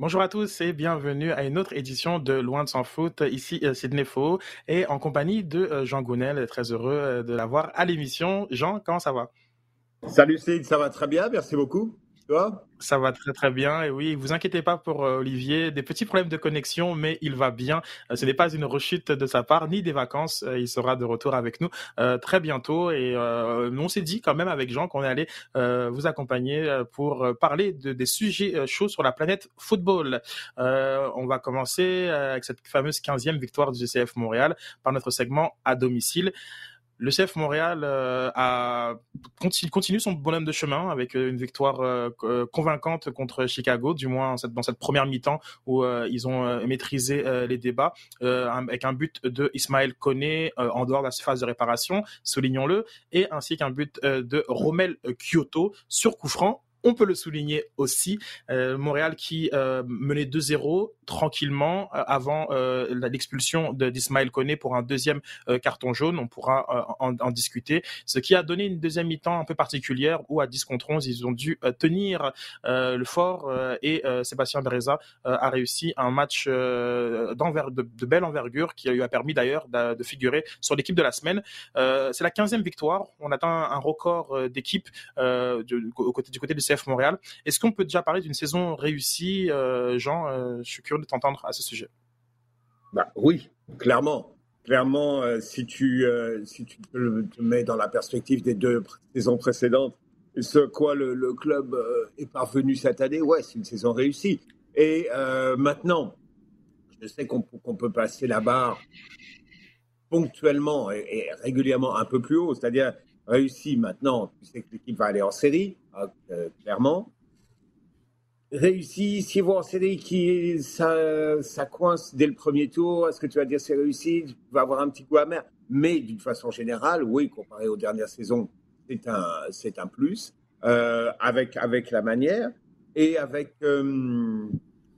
Bonjour à tous et bienvenue à une autre édition de Loin de s'en foot. Ici euh, Sidney Faux et en compagnie de euh, Jean Gounel. Très heureux euh, de l'avoir à l'émission. Jean, comment ça va? Salut Sid, ça va très bien, merci beaucoup. Ça va très très bien et oui, vous inquiétez pas pour euh, Olivier, des petits problèmes de connexion, mais il va bien. Euh, ce n'est pas une rechute de sa part ni des vacances. Euh, il sera de retour avec nous très bientôt et on s'est dit quand même avec Jean qu'on allait vous accompagner pour parler de, des sujets chauds sur la planète football. on va commencer avec cette fameuse 15e victoire du GCF Montréal par notre segment à domicile. Le CF Montréal euh, a continue, son bonhomme de chemin avec euh, une victoire euh, convaincante contre Chicago, du moins dans cette première mi-temps où ils ont maîtrisé les débats avec un but de Ismaël Koné en dehors de la phase de réparation, soulignons-le, et ainsi qu'un but de Romel Kyoto sur coup franc on peut le souligner aussi, euh, Montréal qui euh, menait 2-0 tranquillement euh, avant l'expulsion d'Ismaël Koné pour un deuxième carton jaune. On pourra en, discuter. Ce qui a donné une deuxième mi-temps un peu particulière où à 10 contre 11, ils ont dû tenir le fort et Sébastien Bereza a réussi un match de, de, belle envergure qui lui a permis d'ailleurs de, figurer sur l'équipe de la semaine. C'est la 15e victoire. On atteint un record d'équipe du côté du côté du CF Montréal. Est-ce qu'on peut déjà parler d'une saison réussie, euh, Jean euh, Je suis curieux de t'entendre à ce sujet. Bah, oui, clairement. Clairement, euh, si, tu, si tu te, mets dans la perspective des deux saisons précédentes, ce quoi le, club est parvenu cette année, ouais, c'est une saison réussie. Et maintenant, je sais qu'on peut passer la barre ponctuellement et, régulièrement un peu plus haut, c'est-à-dire réussi maintenant, tu sais que l'équipe va aller en série, clairement. Réussi, si vous en série, qui, ça, ça coince dès le premier tour, est-ce que tu vas dire c'est réussi? Tu vas avoir un petit goût amer. Mais d'une façon générale, oui, comparé aux dernières saisons, c'est un, c'est un plus, euh, avec, avec la manière et avec, euh,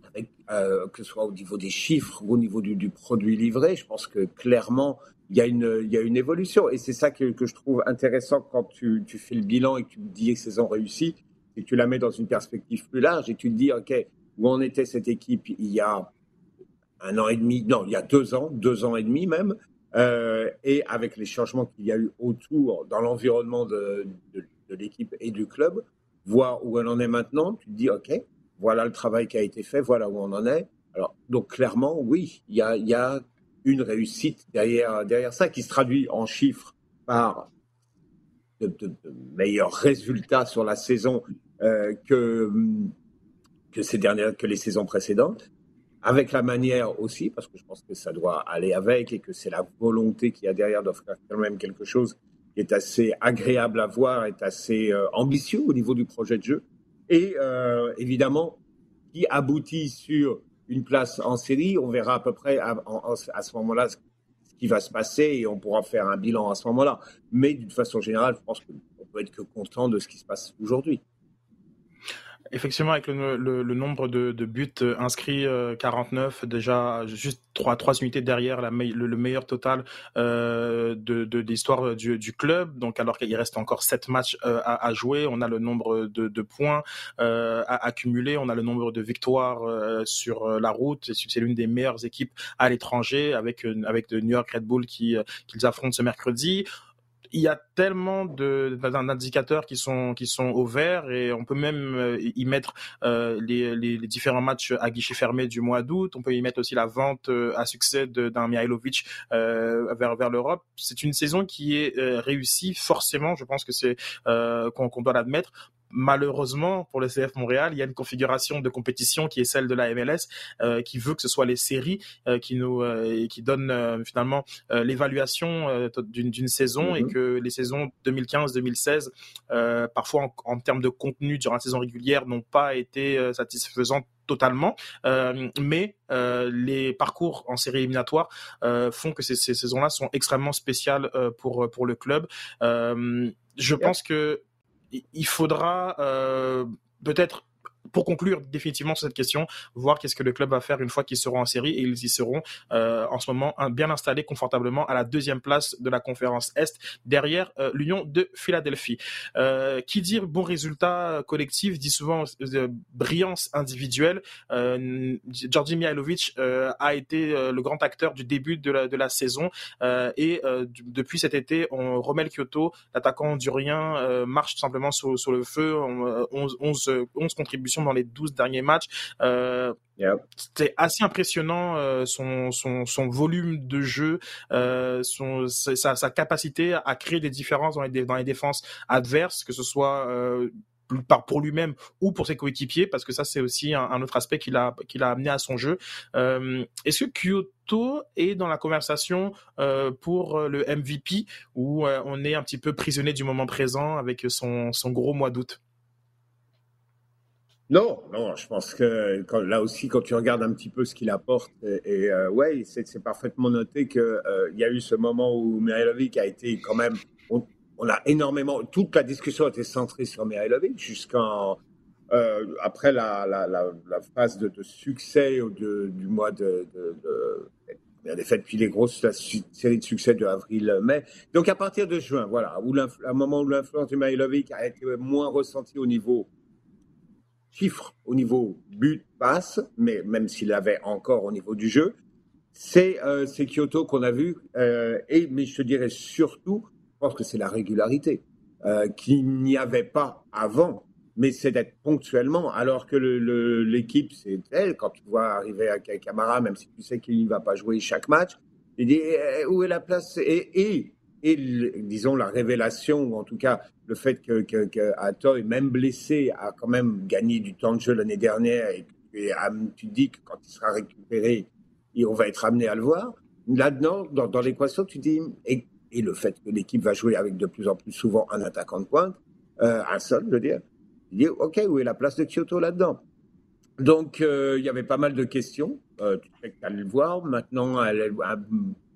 avec que ce soit au niveau des chiffres ou au niveau du produit livré, je pense que clairement, il y a une, évolution. Et c'est ça que, je trouve intéressant quand tu, fais le bilan et que tu me dis saison réussie, et tu la mets dans une perspective plus large et tu te dis, OK, où en était cette équipe il y a un an et demi, non, il y a deux ans, deux ans et demi même, euh, et avec les changements qu'il y a eu autour dans l'environnement de, l'équipe et du club, voir où elle en est maintenant, tu te dis, OK, voilà le travail qui a été fait, voilà où on en est. Alors, donc clairement, oui, il y a, y a une réussite derrière, derrière ça, qui se traduit en chiffres par de, meilleurs résultats sur la saison euh, que, que, ces dernières, que les saisons précédentes, avec la manière aussi, parce que je pense que ça doit aller avec et que c'est la volonté qu'il y a derrière d'offrir quand même quelque chose qui est assez agréable à voir, est assez euh, ambitieux au niveau du projet de jeu, et euh, évidemment qui aboutit sur une place en série. On verra à peu près à, ce moment-là ce qui va se passer et on pourra faire un bilan à ce moment-là. Mais d'une façon générale, je pense qu'on peut être que content de ce qui se passe aujourd'hui. Effectivement, avec le, nombre de, buts euh, inscrits, 49, euh, déjà juste 3, 3 unités derrière le, meilleur total euh, de, l'histoire du, club. Donc alors qu'il reste encore 7 matchs à, jouer, on a le nombre de, points à accumuler, on a le nombre de victoires sur la route. C'est l'une des meilleures équipes à l'étranger avec, avec New York Red Bull qui qu'ils affrontent ce mercredi il y a tellement d'indicateurs qui sont qui sont au vert et on peut même euh, y mettre euh, les, les, différents matchs à guichet fermé du mois d'août. On peut y mettre aussi la vente euh, à succès d'un Mihailovic vers vers l'Europe. C'est une saison qui est réussie forcément. Je pense que c'est qu'on doit l'admettre malheureusement pour le CF Montréal, il y a une configuration de compétition qui est celle de la MLS, euh, qui veut que ce soit les séries euh, qui nous euh, qui donnent finalement l'évaluation d'une saison et mhm. que les saisons 2015-2016, parfois en, en, termes de contenu durant la saison régulière, n'ont pas été satisfaisantes totalement, mais les parcours en série éliminatoire font que ces, ces saisons-là sont extrêmement spéciales pour pour le club. je pense que il faudra euh, peut-être pour conclure définitivement sur cette question, voir qu'est-ce que le club va faire une fois qu'ils seront en série et ils y seront euh, en ce moment bien installés confortablement à la deuxième place de la conférence Est derrière euh, l'Union de Philadelphie. Euh, qui dit bon résultat collectif dit souvent brillance individuelle. Georgi Mihailovic a été le grand acteur du début de la, saison et depuis cet été, on, Romel Kyoto, l'attaquant hondurien, marche tout simplement sur, le feu. 11, 11, 11 contributions dans les 12 derniers matchs. Euh, C'était assez impressionnant euh, son, son, son, volume de jeu, euh, son, sa, sa, capacité à créer des différences dans les, dans les défenses adverses, que ce soit euh, pour lui-même ou pour ses coéquipiers, parce que ça c'est aussi un, un, autre aspect qu'il a qu'il a amené à son jeu. Euh, Est-ce que Kyoto est dans la conversation euh, pour le MVP euh, on est un petit peu prisonnier du moment présent avec son, son gros mois d'août? Non, non, je pense que là aussi, quand tu regardes un petit peu ce qu'il apporte, et, euh, ouais, c'est parfaitement noté qu'il euh, y a eu ce moment où Mihailovic a été quand même. On, a énormément. Toute la discussion été centrée sur Mihailovic jusqu'en. Euh, après la, phase de, succès du mois de, de, a fait depuis les grosses la série de succès de avril-mai. Donc à partir de juin, voilà, où un moment où l'influence de Mihailovic a été moins ressentie au niveau chiffre au niveau but, passe, mais même s'il avait encore au niveau du jeu, c'est euh, Kyoto qu'on a vu. Euh, et mais je te dirais surtout, je pense que c'est la régularité euh, qu'il n'y avait pas avant. Mais c'est d'être ponctuellement, alors que l'équipe, c'est elle, quand tu vois arriver à Camara, même si tu sais qu'il ne va pas jouer chaque match, tu dis eh, où est la place? Et et disons la révélation ou en tout cas le fait que, que, que même blessé, a quand même gagné du temps de jeu l'année dernière et, tu dis que quand il sera récupéré, on va être amené à le voir. Là-dedans, dans, dans l'équation, tu dis et, et, le fait que l'équipe va jouer avec de plus en plus souvent un attaquant de pointe, euh, un seul, je veux dire. Tu dis ok, où est la place de Kyoto là-dedans? Donc euh, il y avait pas mal de questions. Euh, tu sais que tu allais le voir. Maintenant, elle, elle,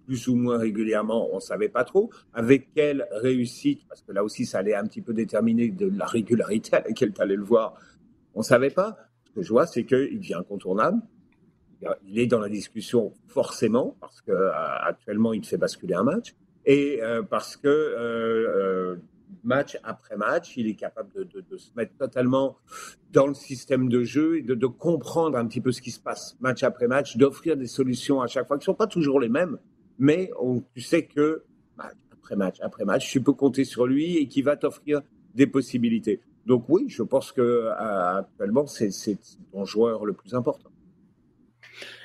plus ou moins régulièrement, on ne savait pas trop. Avec quelle réussite, parce que là aussi, ça allait un petit peu déterminer de la régularité à laquelle tu allais le voir, on ne savait pas. Ce que je vois, c'est qu'il devient incontournable. Il est dans la discussion forcément, parce qu'actuellement, il fait basculer un match, et euh, parce que euh, euh, match après match, il est capable de, se mettre totalement dans le système de jeu et de, comprendre un petit peu ce qui se passe match après match, d'offrir des solutions à chaque fois qui ne sont pas toujours les mêmes, mais tu sais que match après match après match, tu peux compter sur lui et qu'il va t'offrir des possibilités. Donc oui, je pense que euh, actuellement c'est ton joueur le plus important.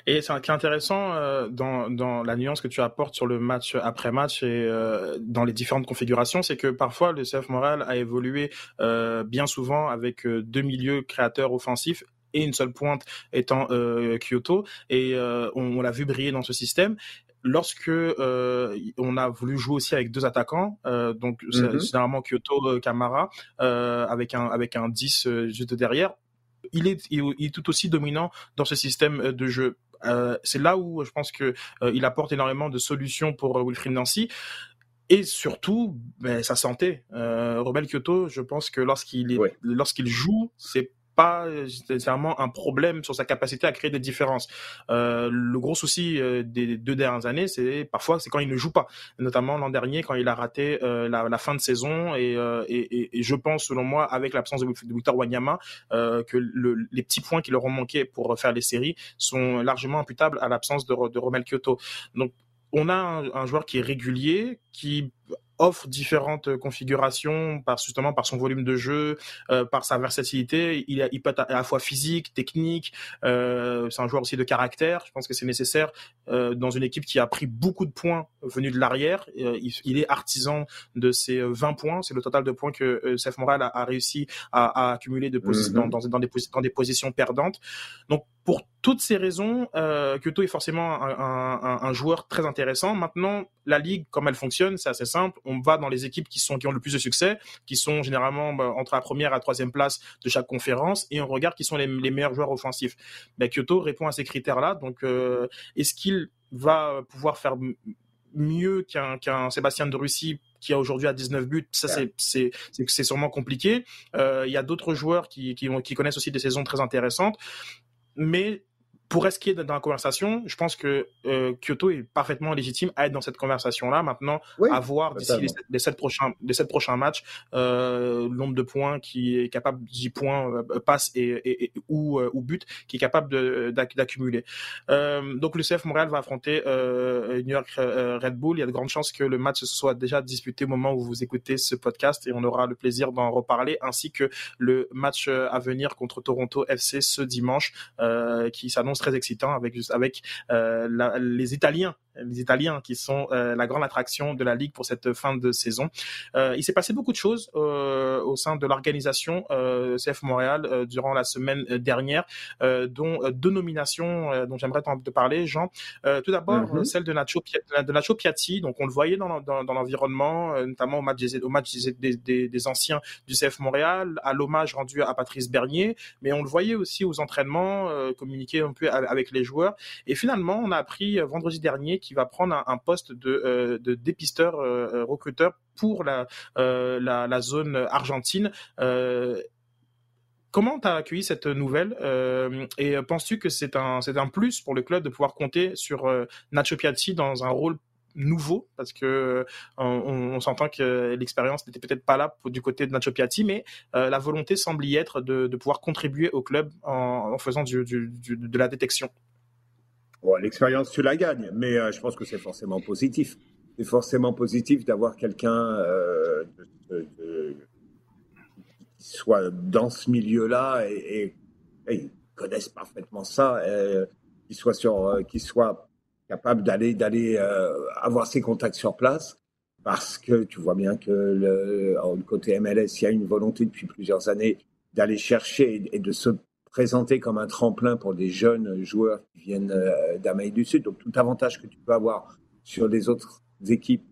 Et c'est qui est intéressant euh, dans, dans la nuance que tu apportes sur le match après match et euh, dans les différentes configurations, c'est que parfois le CF Montréal a évolué euh, bien souvent avec deux milieux créateurs offensifs et une seule pointe étant Kyoto et on l'a vu briller dans ce système lorsque euh, on a voulu jouer aussi avec deux attaquants, euh, donc mm généralement Kyoto Kamara, euh, avec un avec un 10 euh, juste derrière, il est, il, est tout aussi dominant dans ce système de jeu. c'est là où je pense que il apporte énormément de solutions pour Wilfried Nancy. Et surtout, ben, sa santé. Euh, Robel Kyoto, je pense que lorsqu'il ouais. lorsqu'il joue, c'est pas nécessairement un problème sur sa capacité à créer des différences. Euh, le gros souci euh, des deux dernières années, c'est parfois c'est quand il ne joue pas, notamment l'an dernier quand il a raté euh, la, fin de saison et, euh, et, je pense selon moi avec l'absence de, Victor Wanyama euh, que le, les petits points qui leur ont manqué pour faire les séries sont largement imputables à l'absence de, de Romel Kyoto. Donc on a un joueur qui est régulier, qui offre différentes configurations par justement par son volume de jeu, euh, par sa versatilité. Il, a, il peut être à la fois physique, technique. Euh, c'est un joueur aussi de caractère. Je pense que c'est nécessaire euh, dans une équipe qui a pris beaucoup de points venus de l'arrière. Euh, il, il, est artisan de ces 20 points. C'est le total de points que euh, Seth Moral a, a réussi à, à, accumuler de mm -hmm. dans, dans, dans, des, dans des positions perdantes. Donc pour toutes ces raisons, euh, Kyoto est forcément un, un, un, joueur très intéressant. Maintenant, la ligue, comme elle fonctionne, c'est assez simple. On va dans les équipes qui sont qui ont le plus de succès, qui sont généralement bah, entre la première et la troisième place de chaque conférence, et on regarde qui sont les, les meilleurs joueurs offensifs. Ben, Kyoto répond à ces critères-là. Donc, euh, est-ce qu'il va pouvoir faire mieux qu'un Sébastien de Russie qui a aujourd'hui à 19 buts, ça c'est c'est c'est sûrement compliqué. Il y a d'autres joueurs qui qui, qui connaissent aussi des saisons très intéressantes, mais pour est dans la conversation, je pense que euh, Kyoto est parfaitement légitime à être dans cette conversation-là. Maintenant, à voir d'ici les, sept prochains, les sept prochains matchs, euh, le nombre de points qui est capable, 10 points, euh, passe et, et, ou, euh, ou but, qui est capable d'accumuler. Donc, le CF Montréal va affronter New York Red Bull. Il y a de grandes chances que le match se soit déjà disputé au moment où vous écoutez ce podcast et on aura le plaisir d'en reparler, ainsi que le match à venir contre Toronto FC ce dimanche, qui s'annonce très excitant avec avec euh, les Italiens les Italiens qui sont euh, la grande attraction de la ligue pour cette fin de saison. Euh, il s'est passé beaucoup de choses euh, au sein de l'organisation CF Montréal durant la semaine dernière, dont deux nominations dont j'aimerais te parler, Jean. tout d'abord, mhm. celle de Nacho, de Nacho Piatti. Donc, on le voyait dans, dans, dans l'environnement, notamment au match, des, au match des, des, des, anciens du CF Montréal, à l'hommage rendu à Patrice Bernier, mais on le voyait aussi aux entraînements, communiquer un avec les joueurs. Et finalement, on a appris vendredi dernier qui va prendre un, poste de, euh, dépisteur euh, euh, recruteur pour la, zone argentine. Comment tu as accueilli cette nouvelle et penses-tu que c'est un, c'est un plus pour le club de pouvoir compter sur Nacho Piatti dans un rôle nouveau parce que on, s'entend que l'expérience n'était peut-être pas là du côté de Nacho Piatti, mais la volonté semble y être de, pouvoir contribuer au club en, faisant du, de la détection. L'expérience, tu la gagnes, mais euh, je pense que c'est forcément positif. C'est forcément positif d'avoir quelqu'un euh, qui soit dans ce milieu-là et, et, ils connaissent parfaitement ça, euh, qui soit sur, euh, qui soit capable d'aller d'aller euh, avoir ses contacts sur place, parce que tu vois bien que le, côté MLS, il y a une volonté depuis plusieurs années d'aller chercher et de se présenté comme un tremplin pour des jeunes joueurs qui viennent euh, d'Amérique du Sud. Donc tout avantage que tu peux avoir sur les autres équipes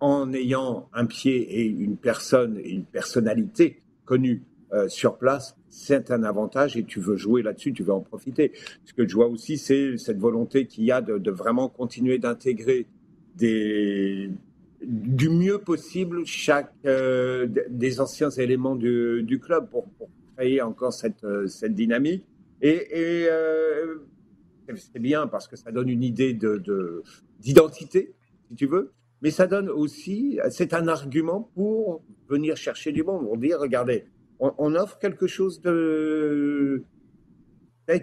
en ayant un pied et une personne et une personnalité connue euh, sur place, c'est un avantage et tu veux jouer là-dessus, tu veux en profiter. Ce que je vois aussi, c'est cette volonté qu'il y a de, de vraiment continuer d'intégrer du mieux possible chaque euh, des anciens éléments du, club pour, pour encore cette, euh, cette dynamique. Et, c'est bien parce que ça donne une idée de, d'identité, si tu veux, mais ça donne aussi, c'est un argument pour venir chercher du monde, pour dire, regardez, on, offre quelque chose de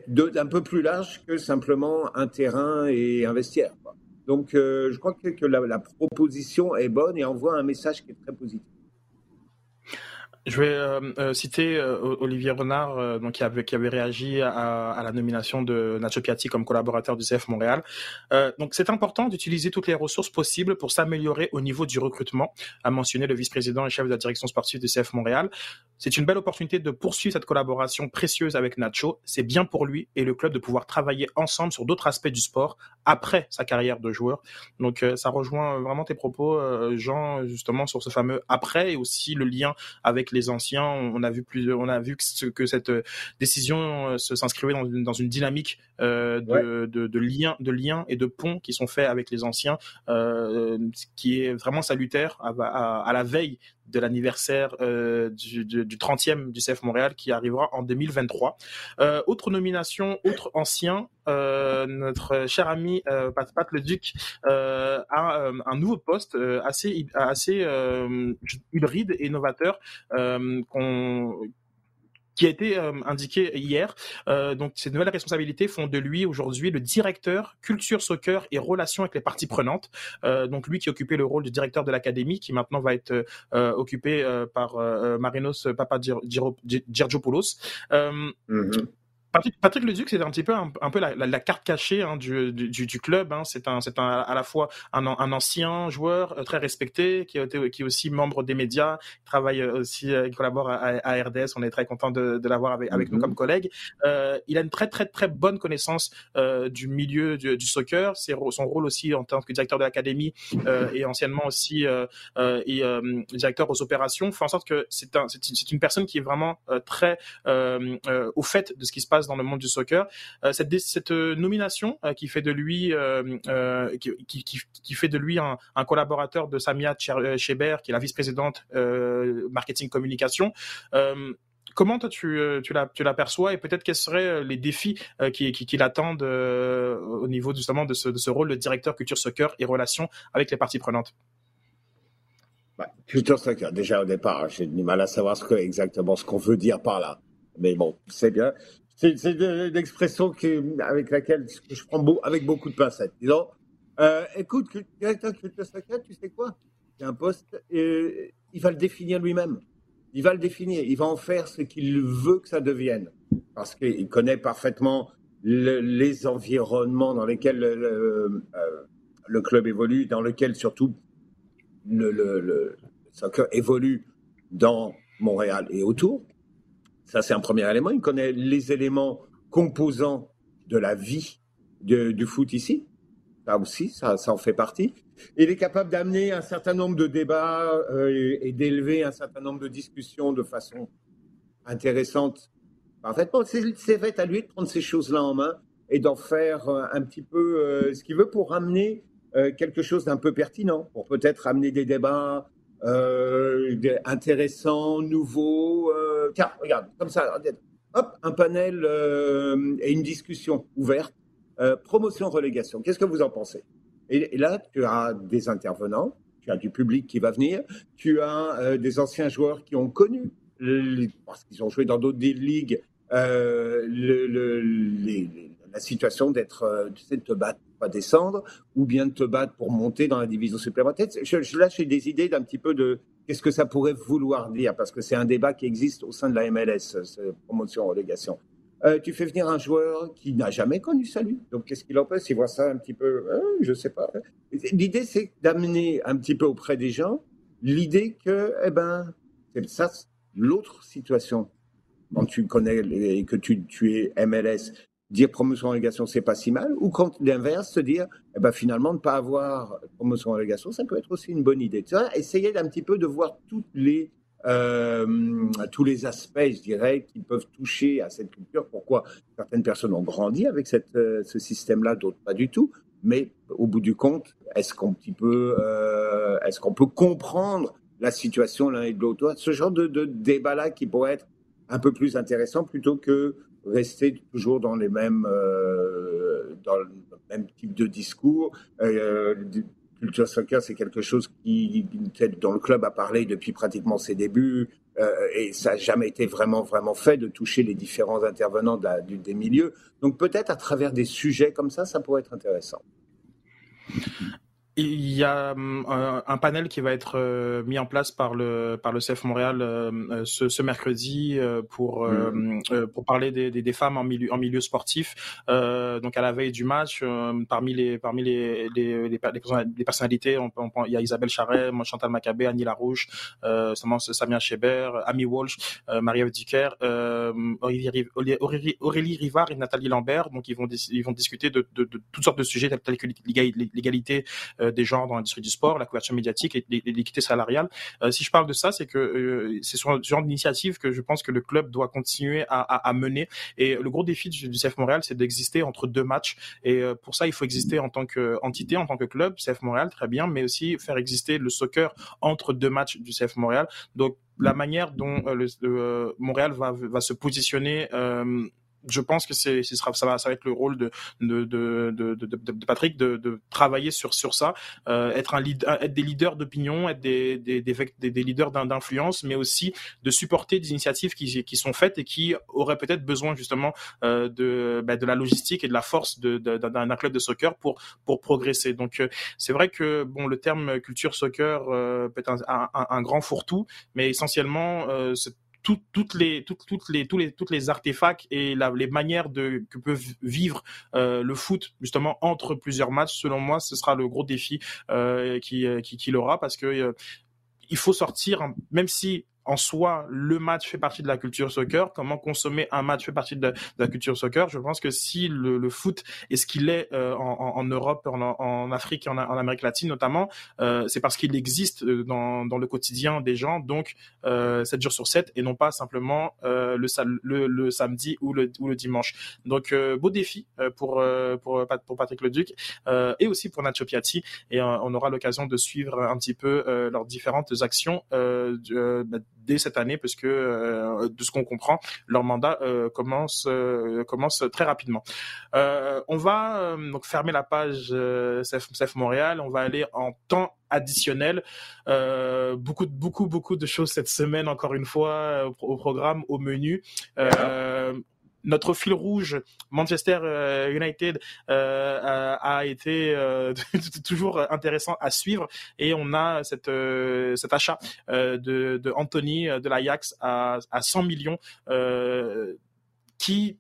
d'un peu plus large que simplement un terrain et un vestiaire. Donc, euh, je crois que, la, proposition est bonne et envoie un message qui est. Je vais euh, euh, citer euh, Olivier Renard, donc qui avait, qui avait réagi à, à, la nomination de Nacho Piatti comme collaborateur du CF Montréal. donc c'est important d'utiliser toutes les ressources possibles pour s'améliorer au niveau du recrutement, a mentionné le vice-président et chef de la direction sportive du CF Montréal. C'est une belle opportunité de poursuivre cette collaboration précieuse avec Nacho. C'est bien pour lui et le club de pouvoir travailler ensemble sur d'autres aspects du sport après sa carrière de joueur. Donc ça rejoint vraiment tes propos, Jean, justement sur ce fameux après et aussi le lien avec les anciens. On a vu plus, on a vu que, que cette euh, décision euh, s'inscrivait dans une, dans une dynamique euh, de, de, de, liens, de liens et de ponts qui sont faits avec les anciens, qui est vraiment salutaire à, à, à la veille de l'anniversaire euh, du, du, du, 30e du CF Montréal qui arrivera en 2023. Euh, autre nomination, autre ancien, euh, notre cher ami euh, Pat, Pat le Duc euh, a un nouveau poste assez assez hybride et novateur qu'on qui a été euh, indiqué hier. Euh, donc, ces nouvelles responsabilités font de lui aujourd'hui le directeur culture, soccer et relations avec les parties prenantes. Euh, donc, lui qui occupait le rôle de directeur de l'académie, qui maintenant va être euh, occupé euh, par Marinos Papagiorgopoulos. Mm Patrick, Patrick Leduc, c'est un petit peu un, peu la, la, la, carte cachée hein, du, du, du, club. Hein. C'est un, c'est un, à la fois un, un ancien joueur euh, très respecté, qui, est, qui est aussi membre des médias, il travaille euh, aussi, euh, il collabore à, à, RDS. On est très content de, de l'avoir avec, avec nous mhm. comme collègue. Euh, il a une très très très bonne connaissance euh, du milieu du, du soccer. C'est son rôle aussi en tant que directeur de l'académie euh, et anciennement aussi et, directeur aux opérations fait en sorte que c'est un, c'est une, une, personne qui est vraiment très au fait de ce qui se passe dans le monde du soccer. cette, cette nomination qui fait de lui qui, fait de lui un, collaborateur de Samia Cheber, qui est la vice-présidente marketing communication. Comment toi tu, euh, tu l'aperçois et peut-être quels seraient euh, les défis euh, qui, qui, l'attendent au niveau justement de ce, de ce rôle de directeur culture soccer et relations avec les parties prenantes? Bah, Culture soccer, déjà au départ, j'ai du mal à savoir exactement ce qu'on veut dire par là. Mais bon, c'est bien. C'est une expression avec laquelle je prends avec beaucoup de pincettes. Disons, écoute, directeur culture soccer, tu sais quoi? C'est un poste, il va le définir lui-même il va le définir, il va en faire ce qu'il veut que ça devienne, parce qu'il connaît parfaitement les environnements dans lesquels euh, le, club évolue, dans lesquels surtout le, soccer évolue dans Montréal et autour. Ça, c'est un premier élément. Il connaît les éléments composants de la vie du foot ici. Ça aussi, ça, ça en fait partie. Il est capable d'amener un certain nombre de débats euh, et, d'élever un certain nombre de discussions de façon intéressante. Parfaitement. C'est fait à lui de prendre ces choses-là en main et d'en faire euh, un petit peu euh, ce qu'il veut pour amener quelque chose d'un peu pertinent, pour peut-être amener des débats intéressants, nouveaux. Tiens, regarde, comme ça, hop, un panel et une discussion ouverte. promotion relégation. Qu'est-ce que vous en pensez? Et, là, tu as des intervenants, tu as du public qui va venir, tu as euh, des anciens joueurs qui ont connu, parce qu'ils ont joué dans d'autres ligues, euh, la situation d'être, euh, de te battre pas descendre, ou bien de te battre pour monter dans la division supplémentaire. Je, je j'ai des idées d'un petit peu de qu'est-ce que ça pourrait vouloir dire, parce que c'est un débat qui existe au sein de la MLS, cette promotion-relégation. Euh, tu fais venir un joueur qui n'a jamais connu ça, lui. Donc, qu'est-ce qu'il pense? Il voit ça un petit peu, euh, je ne sais pas. L'idée, c'est d'amener un petit peu auprès des gens l'idée que, eh ben, c'est ça, l'autre situation. Quand tu connais et que tu, tu es MLS, dire promotion relégation c'est pas si mal ou quand l'inverse se dire eh ben finalement ne pas avoir promotion relégation ça peut être aussi une bonne idée tu vois essayer d'un petit peu de voir toutes les euh, tous les aspects, je dirais, qui peuvent toucher à cette culture. Pourquoi certaines personnes ont grandi avec cette, euh, ce système-là, d'autres pas du tout. Mais au bout du compte, est-ce qu'on peut, euh, est-ce qu'on peut comprendre la situation l'un et de l'autre? Ce genre de, de débat-là qui pourrait être un peu plus intéressant plutôt que rester toujours dans les mêmes, euh, dans le même type de discours. Euh, culture soccer, c'est quelque chose qui, dont le club a parlé depuis pratiquement ses débuts, euh, et ça n'a jamais été vraiment, vraiment fait de toucher les différents intervenants des milieux. Donc peut-être à travers des sujets comme ça, ça pourrait être intéressant. Il y a hum, un, panel qui va être euh, mis en place par le par le CF Montréal euh, euh, ce, ce, mercredi pour mmh. pour parler des, des, des, femmes en milieu en milieu sportif. donc à la veille du match, parmi les parmi les les, les, personnalités, on, il y a Isabelle Charret, Chantal Maccabé, Annie Larouche, euh, Samia Cheber, Amy Walsh, Marie-Ève Dicker, Aurélie, Aurélie, Rivard et Nathalie Lambert. Donc ils vont ils vont discuter de, de, de toutes sortes de sujets tels que l'égalité euh, des genres dans l'industrie du sport, la couverture médiatique et l'équité salariale. Euh, si je parle de ça, c'est que euh, c'est ce genre d'initiative que je pense que le club doit continuer à, mener. Et le gros défi du, CF Montréal, c'est d'exister entre deux matchs. Et pour ça, il faut exister en tant qu'entité, en tant que club, CF Montréal, très bien, mais aussi faire exister le soccer entre deux matchs du CF Montréal. Donc la manière dont le, Montréal va, va se positionner je pense que c'est, ce ça va, ça va être le rôle de de de de, de, Patrick de, travailler sur sur ça, euh, être un être des leaders d'opinion, être des des, des, des leaders d'influence, mais aussi de supporter des initiatives qui qui sont faites et qui auraient peut-être besoin justement euh, de bah, de la logistique et de la force de, d'un club de soccer pour pour progresser. Donc euh, c'est vrai que bon le terme culture soccer euh, peut être un, un, un grand fourre-tout, mais essentiellement euh, toutes les, toutes, toutes, les, tous les, toutes les artefacts et les manières de, que peut vivre euh, le foot justement entre plusieurs matchs, selon moi, ce sera le gros défi euh, qui, qui, qui l'aura parce que euh, il faut sortir, même si en soi, le match fait partie de la culture soccer, comment consommer un match fait partie de, la culture soccer? Je pense que si le, foot est ce qu'il est euh, en, Europe, en, Afrique et en, Amérique latine notamment, euh, c'est parce qu'il existe euh, dans, le quotidien des gens, donc euh, 7 jours sur 7, et non pas simplement le, le, samedi ou le, ou le dimanche. Donc, beau défi pour, pour, pour Patrick Leduc et aussi pour Nacho Piatti, et on aura l'occasion de suivre un petit peu leurs différentes actions dès cette année, parce que euh, de ce qu'on comprend, leur mandat euh, commence euh, commence très rapidement. on va donc fermer la page CF, Montréal. On va aller en temps additionnel. beaucoup, beaucoup, beaucoup de choses cette semaine, encore une fois, au, programme, au menu notre fil rouge Manchester euh, United euh, a été euh, toujours intéressant à suivre. Et on a cette, cet achat de, de Anthony de l'Ajax à, à 100 millions qui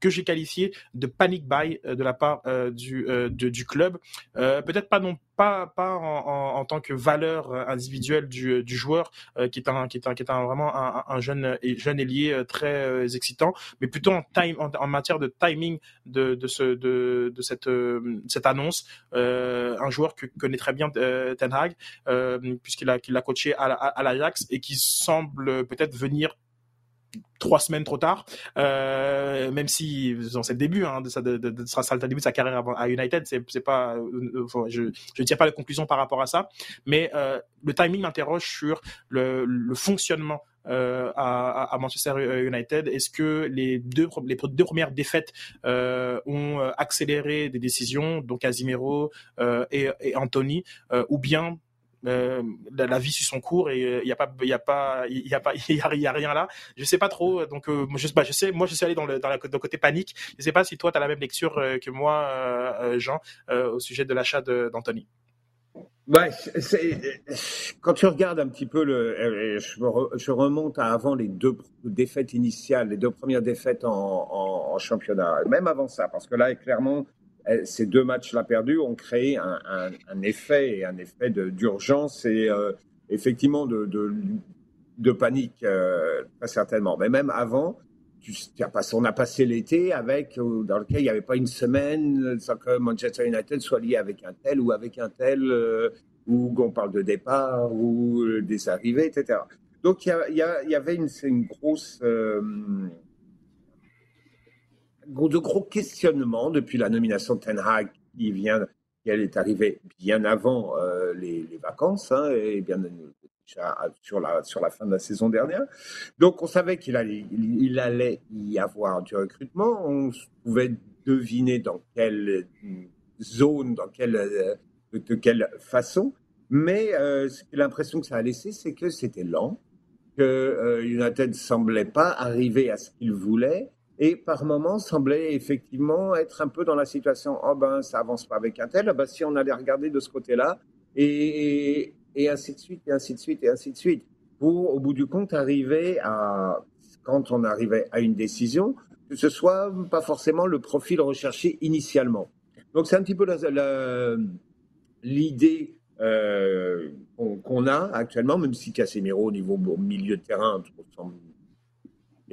que j'ai qualifié de panic buy euh, de la part euh, du, euh, du club. Peut-être pas non pas pas en, en, tant que valeur individuelle du, du joueur qui est un qui est un qui est un, vraiment un, un jeune jeune ailier très excitant, mais plutôt en time en, matière de timing de, de ce de, de cette cette annonce. un joueur que connaît très bien Ten Hag puisqu'il a qu'il a coaché à, à, à l'Ajax et qui semble peut-être venir trois semaines trop tard, euh, même si c'est le début, hein, de, ça, de, de, sera le début de sa carrière à United, c'est, c'est pas, euh, je ne tire pas de conclusion par rapport à ça, mais euh, le timing m'interroge sur le, le fonctionnement euh, à, à, Manchester United. Est-ce que les deux, les deux premières défaites euh, ont accéléré des décisions, donc Casimiro euh, et, et, Anthony, ou bien euh, la, vie suit son cours et il euh, n'y a pas il y a pas il y a pas il y a, rien là. Je sais pas trop donc euh, je sais moi je suis allé dans le côté panique. Je sais pas si toi tu as la même lecture que moi Jean au sujet de l'achat d'Anthony. Ouais, quand tu regardes un petit peu je, remonte à avant les deux défaites initiales, les deux premières défaites en, championnat, même avant ça, parce que là, clairement, ces deux matchs-là perdus ont créé un, un, un, effet et un d'urgence et euh, effectivement de, de, panique euh, très certainement. Mais même avant, on a passé l'été avec euh, dans lequel il n'y avait pas une semaine sans que Manchester United soit lié avec un tel ou avec un tel euh, où on parle de départ ou des arrivées, etc. Donc il y, avait une grosse de gros questionnements depuis la nomination de Ten Hag qui vient, elle est arrivée bien avant euh, les, vacances hein, et bien sur la sur la fin de la saison dernière. Donc on savait qu'il allait y avoir du recrutement. On pouvait deviner dans quelle zone, dans quelle de quelle façon. Mais euh, l'impression que ça a laissé, c'est que c'était lent, que euh, United semblait pas arriver à ce qu'il voulait et par moments semblait effectivement être un peu dans la situation oh ben ça avance pas avec un tel, ben, si on allait regarder de ce côté-là, et, et ainsi de suite, et ainsi de suite, et ainsi de suite, pour au bout du compte arriver à, quand on arrivait à une décision, que ce soit pas forcément le profil recherché initialement. Donc c'est un petit peu l'idée euh, qu'on a actuellement, même si Casemiro au niveau au milieu de terrain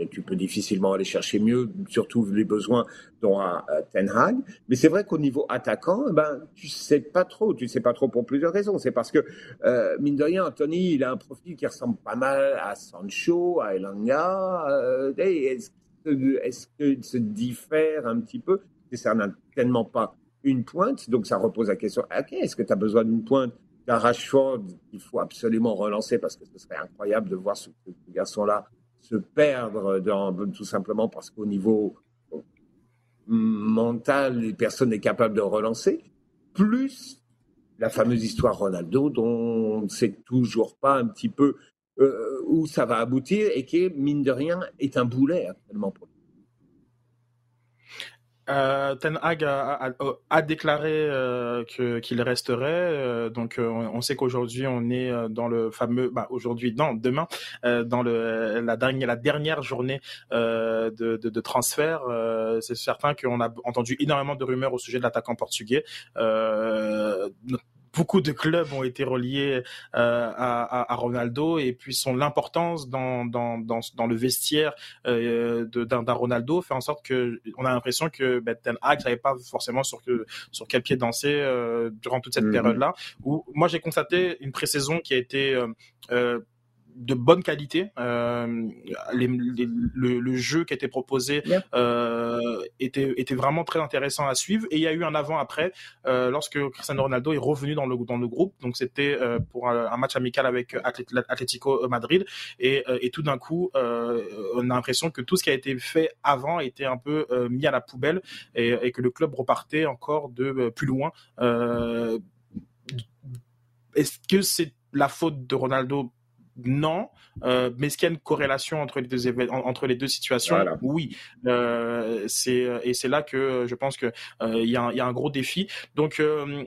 et tu peux difficilement aller chercher mieux, surtout les besoins dont a Ten Hag. Mais c'est vrai qu'au niveau attaquant, eh ben, tu sais pas trop. Tu sais pas trop pour plusieurs raisons. C'est parce que, euh, mine de rien, Anthony, il a un profil qui ressemble pas mal à Sancho, à Elanga. Euh, est-ce qu'il se diffère un petit peu? Ça n'a tellement pas une pointe. Donc ça repose la question, ok, est-ce que tu as besoin d'une pointe à Rashford, il faut absolument relancer parce que ce serait incroyable de voir ce garçon-là se perdre tout simplement parce qu'au niveau mental, personne n'est capable de relancer, plus la fameuse histoire Ronaldo dont on ne sait toujours pas un petit peu euh, où ça va aboutir et qui, mine de rien, est un boulet actuellement pour euh, Ten Hag a, déclaré euh, qu'il resterait. Euh, donc, on, sait qu'aujourd'hui, on est dans le fameux, bah, aujourd'hui, non, demain, dans le, la, dernière, la dernière journée de, de, transfert. C'est certain qu'on a entendu énormément de rumeurs au sujet de l'attaquant portugais beaucoup de clubs ont été reliés euh, à, à, Ronaldo et puis son l'importance dans, dans, dans, dans, le vestiaire euh, d'un Ronaldo fait en sorte que on a l'impression que ben, Ten Hag savait pas forcément sur que sur quel pied danser euh, durant toute cette mm-hmm. période là où moi j'ai constaté une pré-saison qui a été euh, euh de bonne qualité. Euh, les, le, le, jeu qui était proposé euh, était, était vraiment très intéressant à suivre. Et il y a eu un avant-après euh, lorsque Cristiano Ronaldo est revenu dans le, dans le groupe. Donc c'était pour un, un, match amical avec Atlético Madrid. Et, et tout d'un coup, on a l'impression que tout ce qui a été fait avant était un peu mis à la poubelle et, et, que le club repartait encore de plus loin. Est-ce que c'est la faute de Ronaldo non. Euh, mais est-ce qu'il y a une corrélation entre les deux entre les deux situations? Oui. Euh, c'est et c'est là que je pense que euh, il y, a un, y, a un gros défi. Donc euh,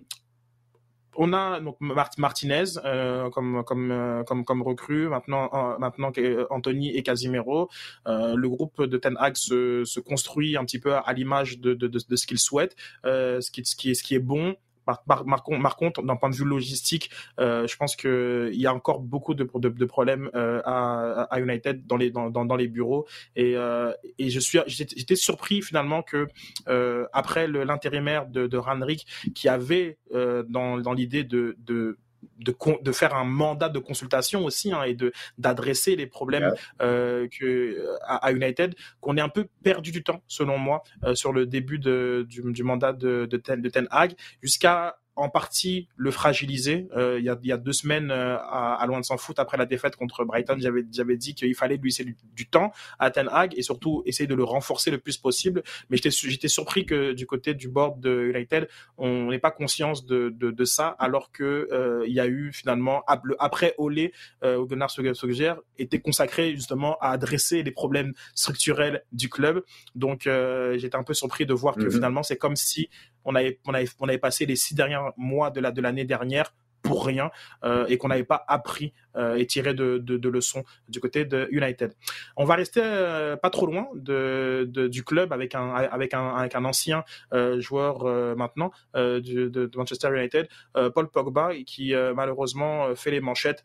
on a donc Martinez euh, comme comme euh, comme comme recrue maintenant euh, maintenant Anthony et Casimiro le groupe de Ten Hag se, se construit un petit peu à l'image de, de, de, de, ce qu'il souhaite ce qui ce qui est ce qui est bon par, par, par contre, d'un point de vue logistique, euh, je pense qu'il y a encore beaucoup de, de, de problèmes euh, à, à, United dans les, dans, dans, les bureaux. Et, euh, et je suis, j'étais surpris finalement que euh, après l'intérimaire de, de Ranrick, qui avait euh, dans, dans l'idée de, de de, de, faire un mandat de consultation aussi hein, et de d'adresser les problèmes euh, que à, United qu'on est un peu perdu du temps selon moi euh, sur le début de, du, du mandat de, de, Ten, de Ten Hag jusqu'à en partie le fragiliser. Euh, il, y a, il y a deux semaines, euh, à, à, Loin de s'en foot, après la défaite contre Brighton, j'avais, j'avais dit qu'il fallait lui laisser du, temps à Ten Hag et surtout essayer de le renforcer le plus possible. Mais j'étais, j'étais surpris que du côté du board de United, on n'ait pas conscience de, de, de, ça, alors que euh, il y a eu finalement, après Olé, euh, Gunnar Solskjaer était consacré justement à adresser les problèmes structurels du club. Donc euh, j'étais un peu surpris de voir que mm-hmm. finalement, c'est comme si on avait, on avait, on avait passé les six derniers mois de la de l'année dernière pour rien euh, et qu'on n'avait pas appris euh, et tiré de, de, de, leçons du côté de United. On va rester euh, pas trop loin de, de, du club avec un avec un avec un ancien euh, joueur euh, maintenant euh, de, Manchester United, Paul Pogba, qui malheureusement fait les manchettes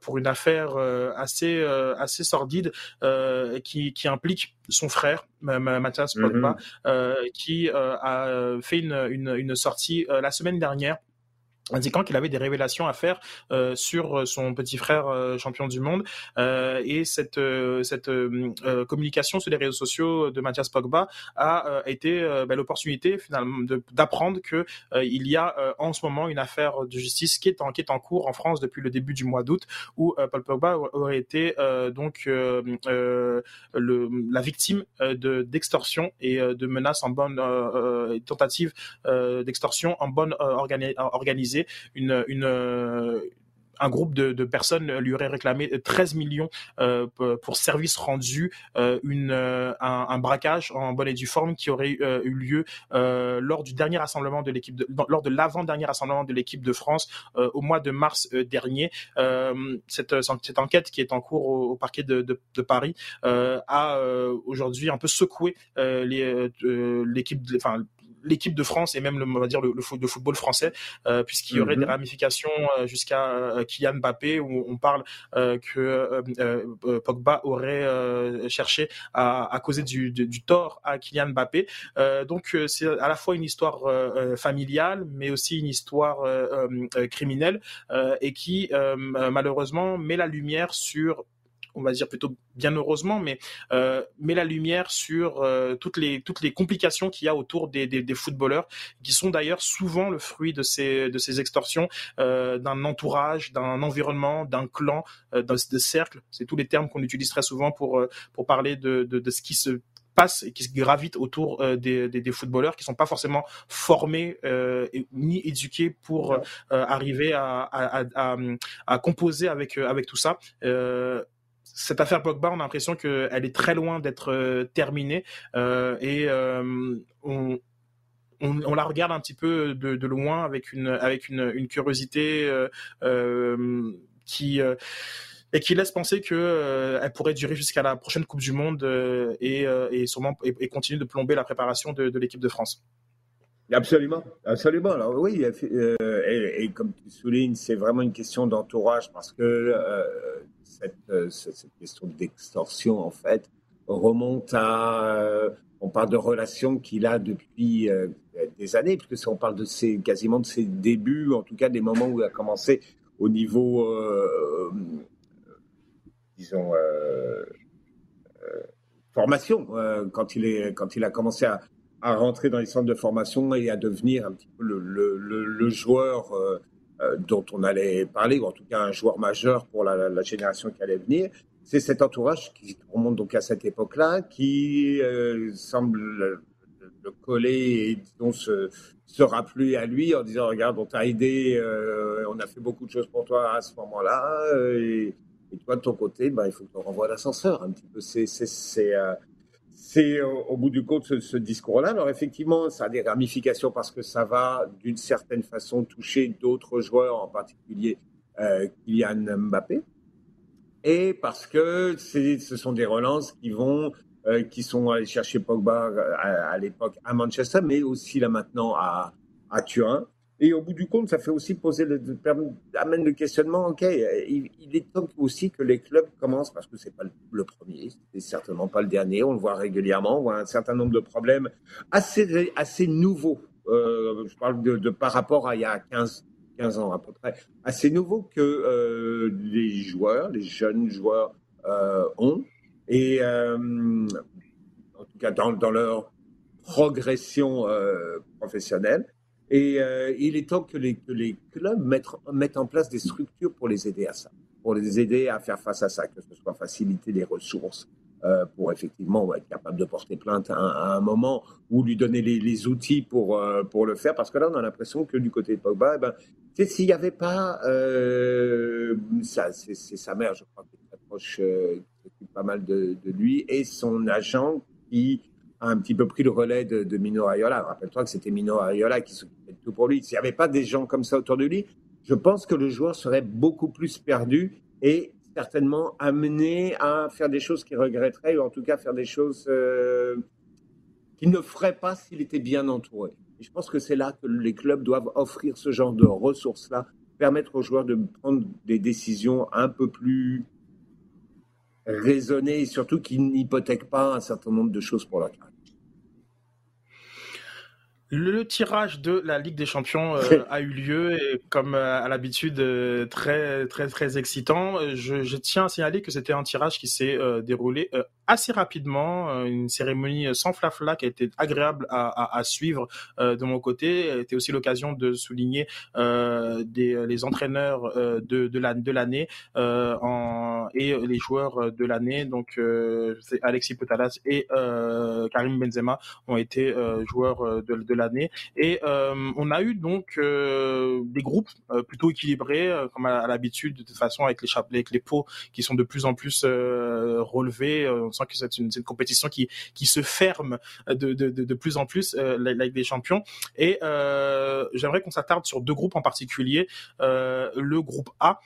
pour une affaire euh, assez euh, assez sordide qui, qui implique son frère Mathias Pogba mm-hmm. qui a fait une, une, une sortie la semaine dernière indiquant qu'il avait des révélations à faire euh, sur son petit frère euh, champion du monde. Euh, et cette cette communication sur les réseaux sociaux de Mathias Pogba a été bah, l'opportunité finalement d'apprendre que il y a en ce moment une affaire de justice qui est en qui en cours en France depuis le début du mois d'août où Paul Pogba aurait été donc le, la victime de d'extorsion et de menaces en bonne tentative d'extorsion en bonne organisée une euh, un groupe de, personnes lui aurait réclamé 13 millions euh, pour services rendus, euh, une, euh, un, braquage en bonne et due forme qui aurait eu lieu lors du dernier rassemblement de l'équipe, lors de l'avant-dernier rassemblement de l'équipe de France au mois de mars dernier. cette, cette enquête qui est en cours au, parquet de Paris a aujourd'hui un peu secoué l'équipe, enfin l'équipe de France et même le, on va dire le, le, football français, euh, puisqu'il y aurait des mhm. ramifications euh, jusqu'à euh, Kylian Mbappé où on parle que Pogba aurait cherché à, à causer du, du, du, tort à Kylian Mbappé. donc c'est à la fois une histoire familiale, mais aussi une histoire criminelle et qui malheureusement met la lumière sur on va dire plutôt bien heureusement, mais euh, met la lumière sur euh, toutes les toutes les complications qu'il y a autour des, footballeurs, qui sont d'ailleurs souvent le fruit de ces de ces extorsions, euh, d'un entourage, d'un environnement, d'un clan, de cercle. C'est tous les termes qu'on utilise très souvent pour pour parler de, de, ce qui se passe et qui se gravitent autour des, des, footballeurs qui sont pas forcément formés ni éduqués pour arriver à, à, à, à, composer avec avec tout ça. Cette affaire Pogba, on a l'impression qu'elle est très loin d'être euh, terminée euh, et euh, on, on, la regarde un petit peu de, loin avec une avec une, curiosité qui et qui laisse penser que elle pourrait durer jusqu'à la prochaine Coupe du Monde et, et sûrement et, et, continuer de plomber la préparation de, de l'équipe de France. Absolument, absolument. Alors oui, et, comme tu soulignes, c'est vraiment une question d'entourage parce que cette, cette, question d'extorsion, en fait, remonte à on parle de relations qu'il a depuis euh, des années, puisque on parle de ses, quasiment de ses débuts, en tout cas des moments où il a commencé au niveau, euh, disons, euh, formation, quand, il est, quand il a commencé à, rentrer dans les centres de formation et à devenir un petit peu le, joueur dont on allait parler, ou en tout cas un joueur majeur pour la, génération qui allait venir c'est cet entourage qui remonte donc à cette époque-là, qui euh, semble le, coller et disons se, se, rappeler à lui en disant regarde on t'a aidé, euh, on a fait beaucoup de choses pour toi à ce moment-là euh, et, toi de ton côté ben, il faut que tu renvoies l'ascenseur un petit peu. C'est au, bout du compte ce, discours-là. Alors effectivement, ça a des ramifications parce que ça va d'une certaine façon toucher d'autres joueurs, en particulier Kylian Mbappé et parce que ce sont des relances qui vont, euh, qui sont allées chercher Pogba euh, à, l'époque à Manchester, mais aussi là maintenant à Turin. Et au bout du compte, ça fait aussi poser le, amène le questionnement. Ok, il, est temps aussi que les clubs commencent, parce que c'est pas le, premier, c'est certainement pas le dernier. On le voit régulièrement, on voit un certain nombre de problèmes assez assez nouveaux. Euh, je parle de, par rapport à il y a 15, 15 ans à peu près, assez nouveau que euh, les joueurs, les jeunes joueurs euh, ont. Et euh, en tout cas dans, dans leur progression professionnelle. Et il est temps que les, clubs mettent, en place des structures pour les aider à ça, pour les aider à faire face à ça, que ce soit faciliter les ressources, euh, pour effectivement être capable de porter plainte à, un moment ou lui donner les, outils pour, euh, pour le faire. Parce que là, on a l'impression que du côté de Pogba, eh ben, s'il n'y avait pas, euh, ça, c'est, sa mère, je crois, qui est très proche, qui s'occupe pas mal de, lui, et son agent qui un petit peu pris le relais de, de Mino Raiola. Rappelle-toi que c'était Mino Raiola qui s'occupait de tout pour lui. S'il n'y avait pas des gens comme ça autour de lui, je pense que le joueur serait beaucoup plus perdu et certainement amené à faire des choses qu'il regretterait, ou en tout cas faire des choses euh, qu'il ne ferait pas s'il était bien entouré. Je pense que c'est là que les clubs doivent offrir ce genre de ressources-là, permettre aux joueurs de prendre des décisions un peu plus raisonnées et surtout qui n'hypothèquent pas un certain nombre de choses pour la carrière. Le tirage de la Ligue des Champions euh, a eu lieu et comme euh, à l'habitude euh, très très très excitant. Je, je, tiens à signaler que c'était un tirage qui s'est déroulé assez rapidement, une cérémonie sans flafla qui a été agréable à, à, à suivre de mon côté. C'était aussi l'occasion de souligner des, les entraîneurs de de l'année en et les joueurs de l'année. Donc Alexis Potalas et Karim Benzema ont été joueurs de, de l'année. Et euh, on a eu donc euh, des groupes euh, plutôt équilibrés, comme à, l'habitude, de toute façon, avec les avec les pots qui sont de plus en plus relevés. Que c'est une, compétition qui, qui se ferme de, de, de, plus en plus, la, Ligue des Champions. Et j'aimerais qu'on s'attarde sur deux groupes en particulier. le groupe A,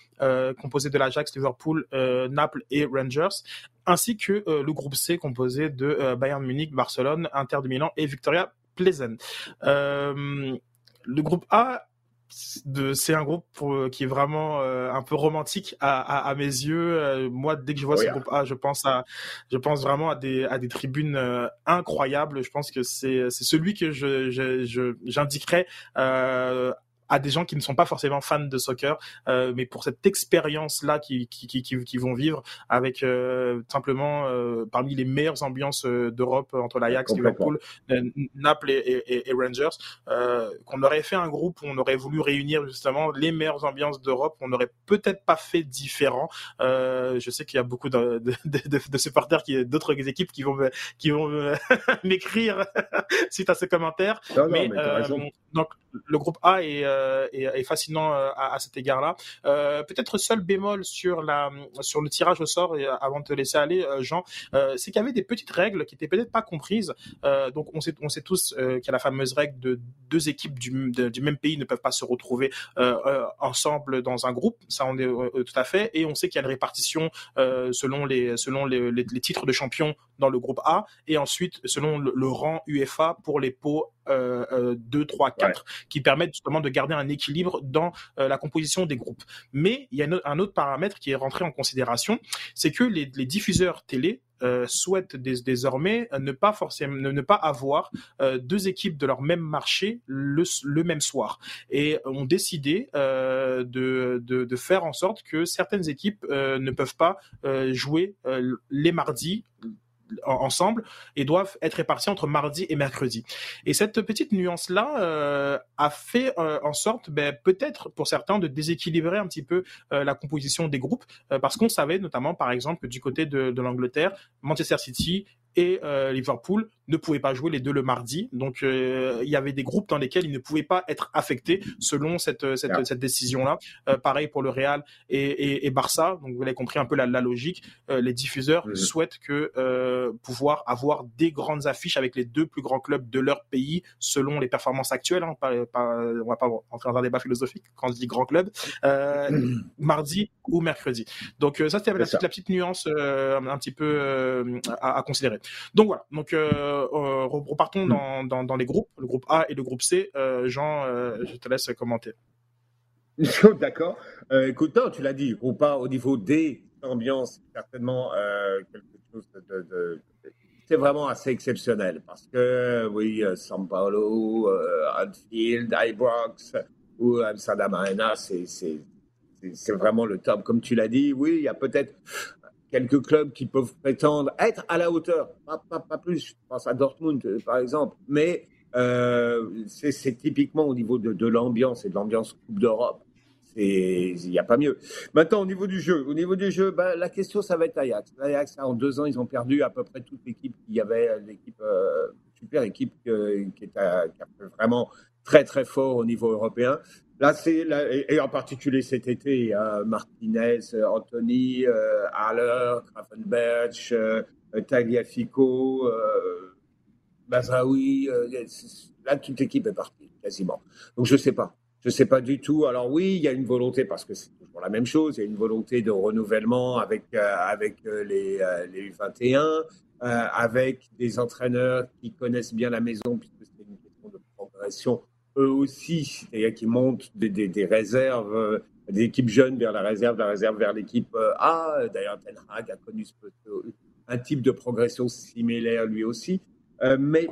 composé de l'Ajax, Liverpool, Naples et Rangers ainsi que le groupe C composé de Bayern Munich, Barcelone, Inter de Milan et Victoria Pleasant. Euh, le groupe A, c'est un groupe qui est vraiment euh, un peu romantique à, mes yeux. Euh, moi, dès que je vois ce groupe A, je pense à, je pense vraiment à des, à des tribunes incroyables. Je pense que c'est, celui que je, j'indiquerais à des gens qui ne sont pas forcément fans de soccer, euh, mais pour cette expérience-là qui, qui, qui, qui, vont vivre avec euh, simplement euh, parmi les meilleures ambiances euh, d'Europe entre l'Ajax, Liverpool, Naples et, et, et Rangers, qu'on aurait fait un groupe où on aurait voulu réunir justement les meilleures ambiances d'Europe, on n'aurait peut-être pas fait différent. je sais qu'il y a beaucoup de, de, de, de supporters qui d'autres équipes qui vont qui vont m'écrire suite à ces commentaires, non, non, mais, mais donc le groupe A est, euh, fascinant euh, à, cet égard-là. Euh, Peut-être seul bémol sur le tirage au sort, avant de te laisser aller, Jean, c'est qu'il y avait des petites règles qui étaient peut-être pas comprises. donc on sait tous qu'il y a la fameuse règle de deux équipes du, même pays ne peuvent pas se retrouver ensemble dans un groupe. Ça on est tout à fait. Et on sait qu'il y a une répartition selon les titres de champion dans le groupe A et ensuite selon le, rang UEFA pour les pots euh, 2, 3, 4, qui permettent justement de garder un équilibre dans euh, la composition des groupes. Mais il y a un autre paramètre qui est rentré en considération, c'est que les, les, diffuseurs télé euh, souhaitent désormais ne pas forcément ne, pas avoir euh, deux équipes de leur même marché le, le même soir et ont décidé euh, de, de, de, faire en sorte que certaines équipes euh, ne peuvent pas euh, jouer les mardis ensemble et doivent être répartis entre mardi et mercredi. Et cette petite nuance-là euh, a fait euh, en sorte, ben, peut-être pour certains, de déséquilibrer un petit peu euh, la composition des groupes, parce qu'on savait notamment, par exemple, du côté de l'Angleterre, Manchester City et euh, Liverpool ne pouvaient pas jouer les deux le mardi. Donc euh, il y avait des groupes dans lesquels ils ne pouvaient pas être affectés selon cette cette, yeah. cette décision-là. Euh, pareil pour le Real et, et, et, Barça. Donc vous avez compris un peu la, la logique. Euh, les diffuseurs mmh. souhaitent que euh, pouvoir avoir des grandes affiches avec les deux plus grands clubs de leur pays selon les performances actuelles. Hein, pas, pas, on va pas entrer dans un débat philosophique quand on dit grand club. Mmh. Mardi ou mercredi. Donc ça c'était la, la, petite nuance un petit peu à, à considérer. Donc voilà. Donc euh, euh repartons dans, dans, les groupes, le groupe A et le groupe C. Euh, Jean, je te laisse commenter. D'accord. Euh, écoute, non, tu l'as dit, groupe A au niveau des ambiances, certainement quelque chose de, c'est vraiment assez exceptionnel parce que oui, São Paulo, Anfield, Ibrox ou Amsterdam Arena, c'est vraiment le top. Comme tu l'as dit, oui, il y a peut-être quelques clubs qui peuvent prétendre être à la hauteur, pas, plus, je pense à Dortmund par exemple, mais euh, c'est typiquement au niveau de, l'ambiance et de l'ambiance Coupe d'Europe. Il n'y a pas mieux. Maintenant, au niveau du jeu, au niveau du jeu, ben, la question, ça va être Ajax. Ajax, en deux ans, ils ont perdu à peu près toute l'équipe qu'il y avait, l'équipe, euh, super équipe euh, qui, est qui est vraiment très, très fort au niveau européen. Là, c'est et en particulier cet été, Martinez, Anthony, euh, Haller, Grafenberch, euh, Tagliafico, euh. Euh, là, toute l'équipe est partie, quasiment. Donc, je sais pas. Je sais pas du tout. Alors oui, il y a une volonté parce que c'est toujours la même chose. Il y a une volonté de renouvellement avec euh, avec euh, les les 21, avec des entraîneurs qui connaissent bien la maison puisque c'est une question de progression eux aussi, c'est-à-dire qu'ils montent des, réserves, euh, des équipes jeunes vers la réserve, la réserve vers l'équipe euh, A. D'ailleurs, Ten Hag a connu un type de progression similaire lui aussi. Euh, mais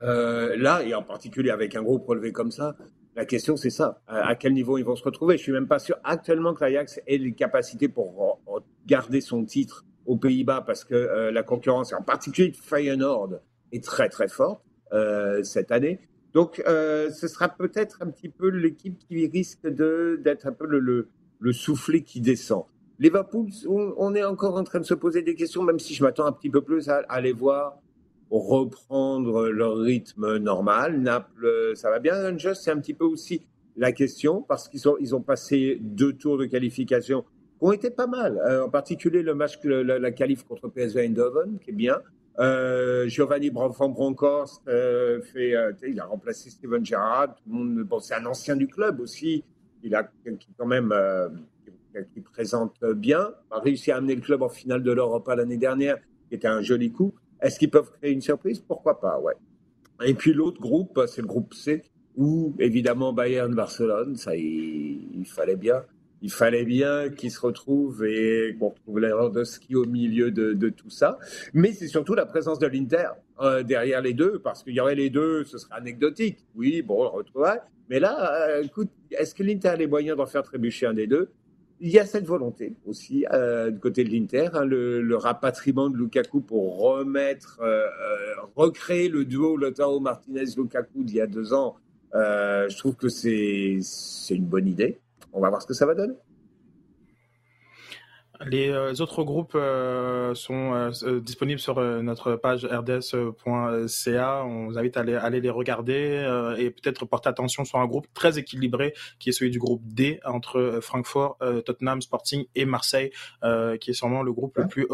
là, et en particulier avec un groupe relevé comme ça, la question c'est ça. À quel niveau ils vont se retrouver? Je suis même pas sûr actuellement que l'Ajax ait les capacités pour garder son titre aux Pays-Bas parce que la concurrence, en particulier de Feyenoord, est très très forte cette année. Donc, euh, ce sera peut-être un petit peu l'équipe qui risque d'être un peu le, le, le, soufflet qui descend. Liverpool, on, on, est encore en train de se poser des questions, même si je m'attends un petit peu plus à, à, les voir reprendre leur rythme normal. Naples, ça va bien. Rangers, c'est un petit peu aussi la question parce qu'ils ils ont passé deux tours de qualification qui ont été pas mal. Euh, en particulier le match, la, la qualif contre PSV Eindhoven, qui est bien. Euh, Giovanni van Bronckhorst euh, euh, il a remplacé Steven Gerrard. C'est un ancien du club aussi. Il a quand même euh, qui, présente bien. A réussi à amener le club en finale de l'Europe l'année dernière, qui était un joli coup. Est-ce qu'ils peuvent créer une surprise? Pourquoi pas Ouais. Et puis l'autre groupe, c'est le groupe C, où évidemment Bayern, Barcelone, ça il, il fallait bien il fallait bien qu'ils se retrouvent et qu'on retrouve l'erreur de ski au milieu de, tout ça. Mais c'est surtout la présence de l'Inter euh, derrière les deux, parce qu'il y aurait les deux, ce serait anecdotique. Oui, bon, on retrouverait. Mais là, euh, écoute, est-ce que l'Inter a les moyens d'en faire trébucher un des deux? Il y a cette volonté aussi euh, du côté de l'Inter, hein, le, rapatriement de Lukaku pour remettre, euh, recréer le duo Lautaro Martinez-Lukaku d'il y a deux ans. je trouve que c'est une bonne idée on va voir ce que ça va donner. Les euh, autres groupes euh, sont euh, disponibles sur notre page rds.ca. On vous invite à aller, aller les regarder et peut-être porter attention sur un groupe très équilibré qui est celui du groupe D entre Francfort, Tottenham Sporting et Marseille, qui est sûrement le groupe le plus